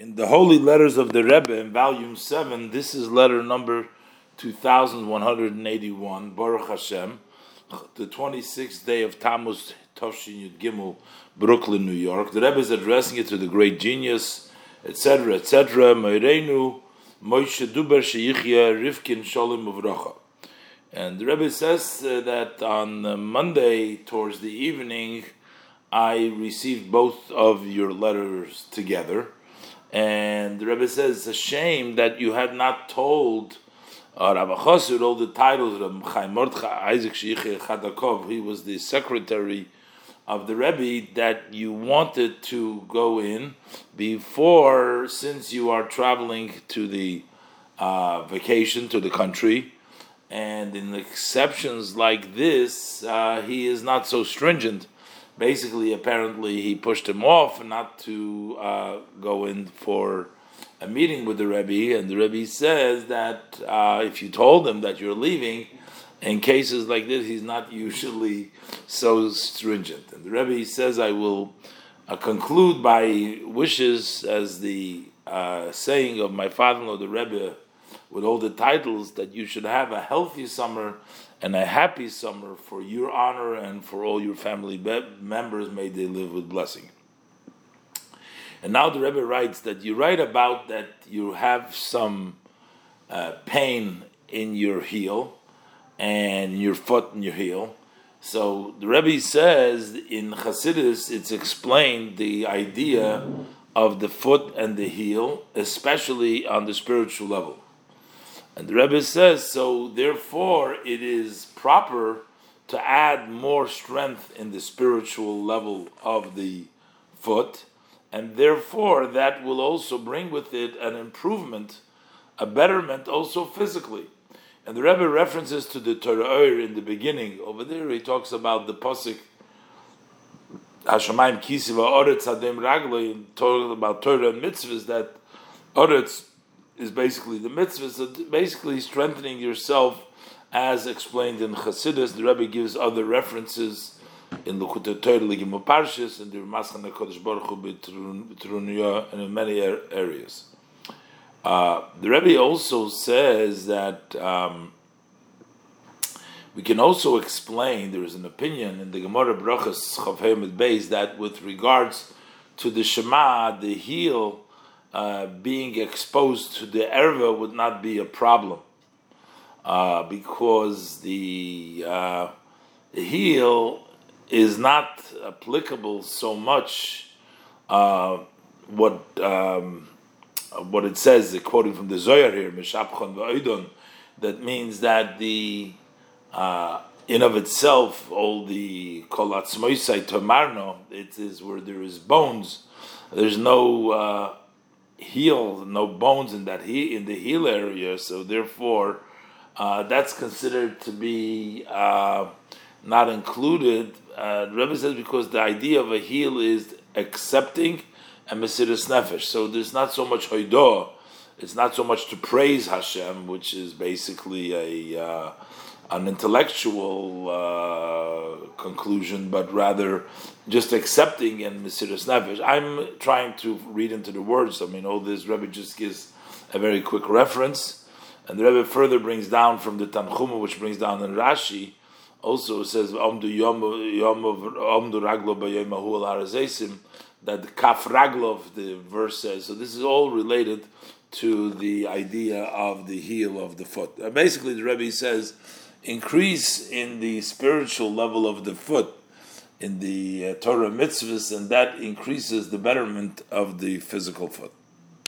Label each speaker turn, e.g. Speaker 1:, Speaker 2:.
Speaker 1: in the Holy Letters of the Rebbe in volume 7, this is letter number 2181, Baruch Hashem, the 26th day of Tammuz Toshin Yud Gimel, Brooklyn, New York. The Rebbe is addressing it to the great genius, etc., etc., Meirenu, Moshe Duber Sheyichya, Rivkin Sholem Uvracha. And the Rebbe says uh, that on Monday, towards the evening, I received both of your letters together and the Rebbe says it's a shame that you had not told uh, Rabbi all the titles of Chaim Mordechai Isaac Sheiche Chadakov. He was the secretary of the Rebbe that you wanted to go in before, since you are traveling to the uh, vacation to the country. And in exceptions like this, uh, he is not so stringent basically, apparently, he pushed him off not to uh, go in for a meeting with the Rebbe, and the Rebbe says that uh, if you told him that you're leaving, in cases like this, he's not usually so stringent. And the Rebbe says, I will uh, conclude by wishes as the uh, saying of my father-in-law, the Rebbe, with all the titles, that you should have a healthy summer and a happy summer for your honor and for all your family be- members. May they live with blessing. And now the Rebbe writes that you write about that you have some uh, pain in your heel and your foot and your heel. So the Rebbe says in Chassidus, it's explained the idea of the foot and the heel, especially on the spiritual level. And the Rebbe says, so therefore it is proper to add more strength in the spiritual level of the foot, and therefore that will also bring with it an improvement, a betterment also physically. And the Rebbe references to the Torah in the beginning. Over there, he talks about the posik Hashemayim Kisiva Oretz Adem Ragli, talking about Torah and mitzvahs that Oretz is basically the mitzvah. So basically, strengthening yourself, as explained in Chassidus. The Rebbe gives other references in Likutei Torah, Ligim Parshas, and the Maschan Kodesh Baruch Hu and in many areas. Uh, the Rebbe also says that um, we can also explain. There is an opinion in the Gemara Brachas Chavhemet Beis that with regards to the Shema, the heel uh, being exposed to the erva would not be a problem uh, because the, uh, heel is not applicable so much. Uh, what um, what it says, quoting from the Zohar here, Mishapchon v'Oidon, that means that the uh, in of itself, all the kol atzmoisai tomarno, it is where there is bones. There's no heel, no bones in that he in the heel area, so therefore uh, that's considered to be uh, not included. Uh, Rebbe says because the idea of a heel is accepting and mesiris nefesh. So there's not so much hoidah. It's not so much to praise Hashem, which is basically a uh, an intellectual uh, conclusion, but rather just accepting and Mesiris Nefesh. I'm trying to read into the words. I mean, all this Rebbe just gives a very quick reference, and the Rebbe further brings down from the Tanchuma, which brings down in Rashi. Also says that the Kaf Raglov the verse says. So this is all related to the idea of the heel of the foot. Uh, basically, the Rebbe says increase in the spiritual level of the foot in the uh, Torah mitzvahs, and that increases the betterment of the physical foot.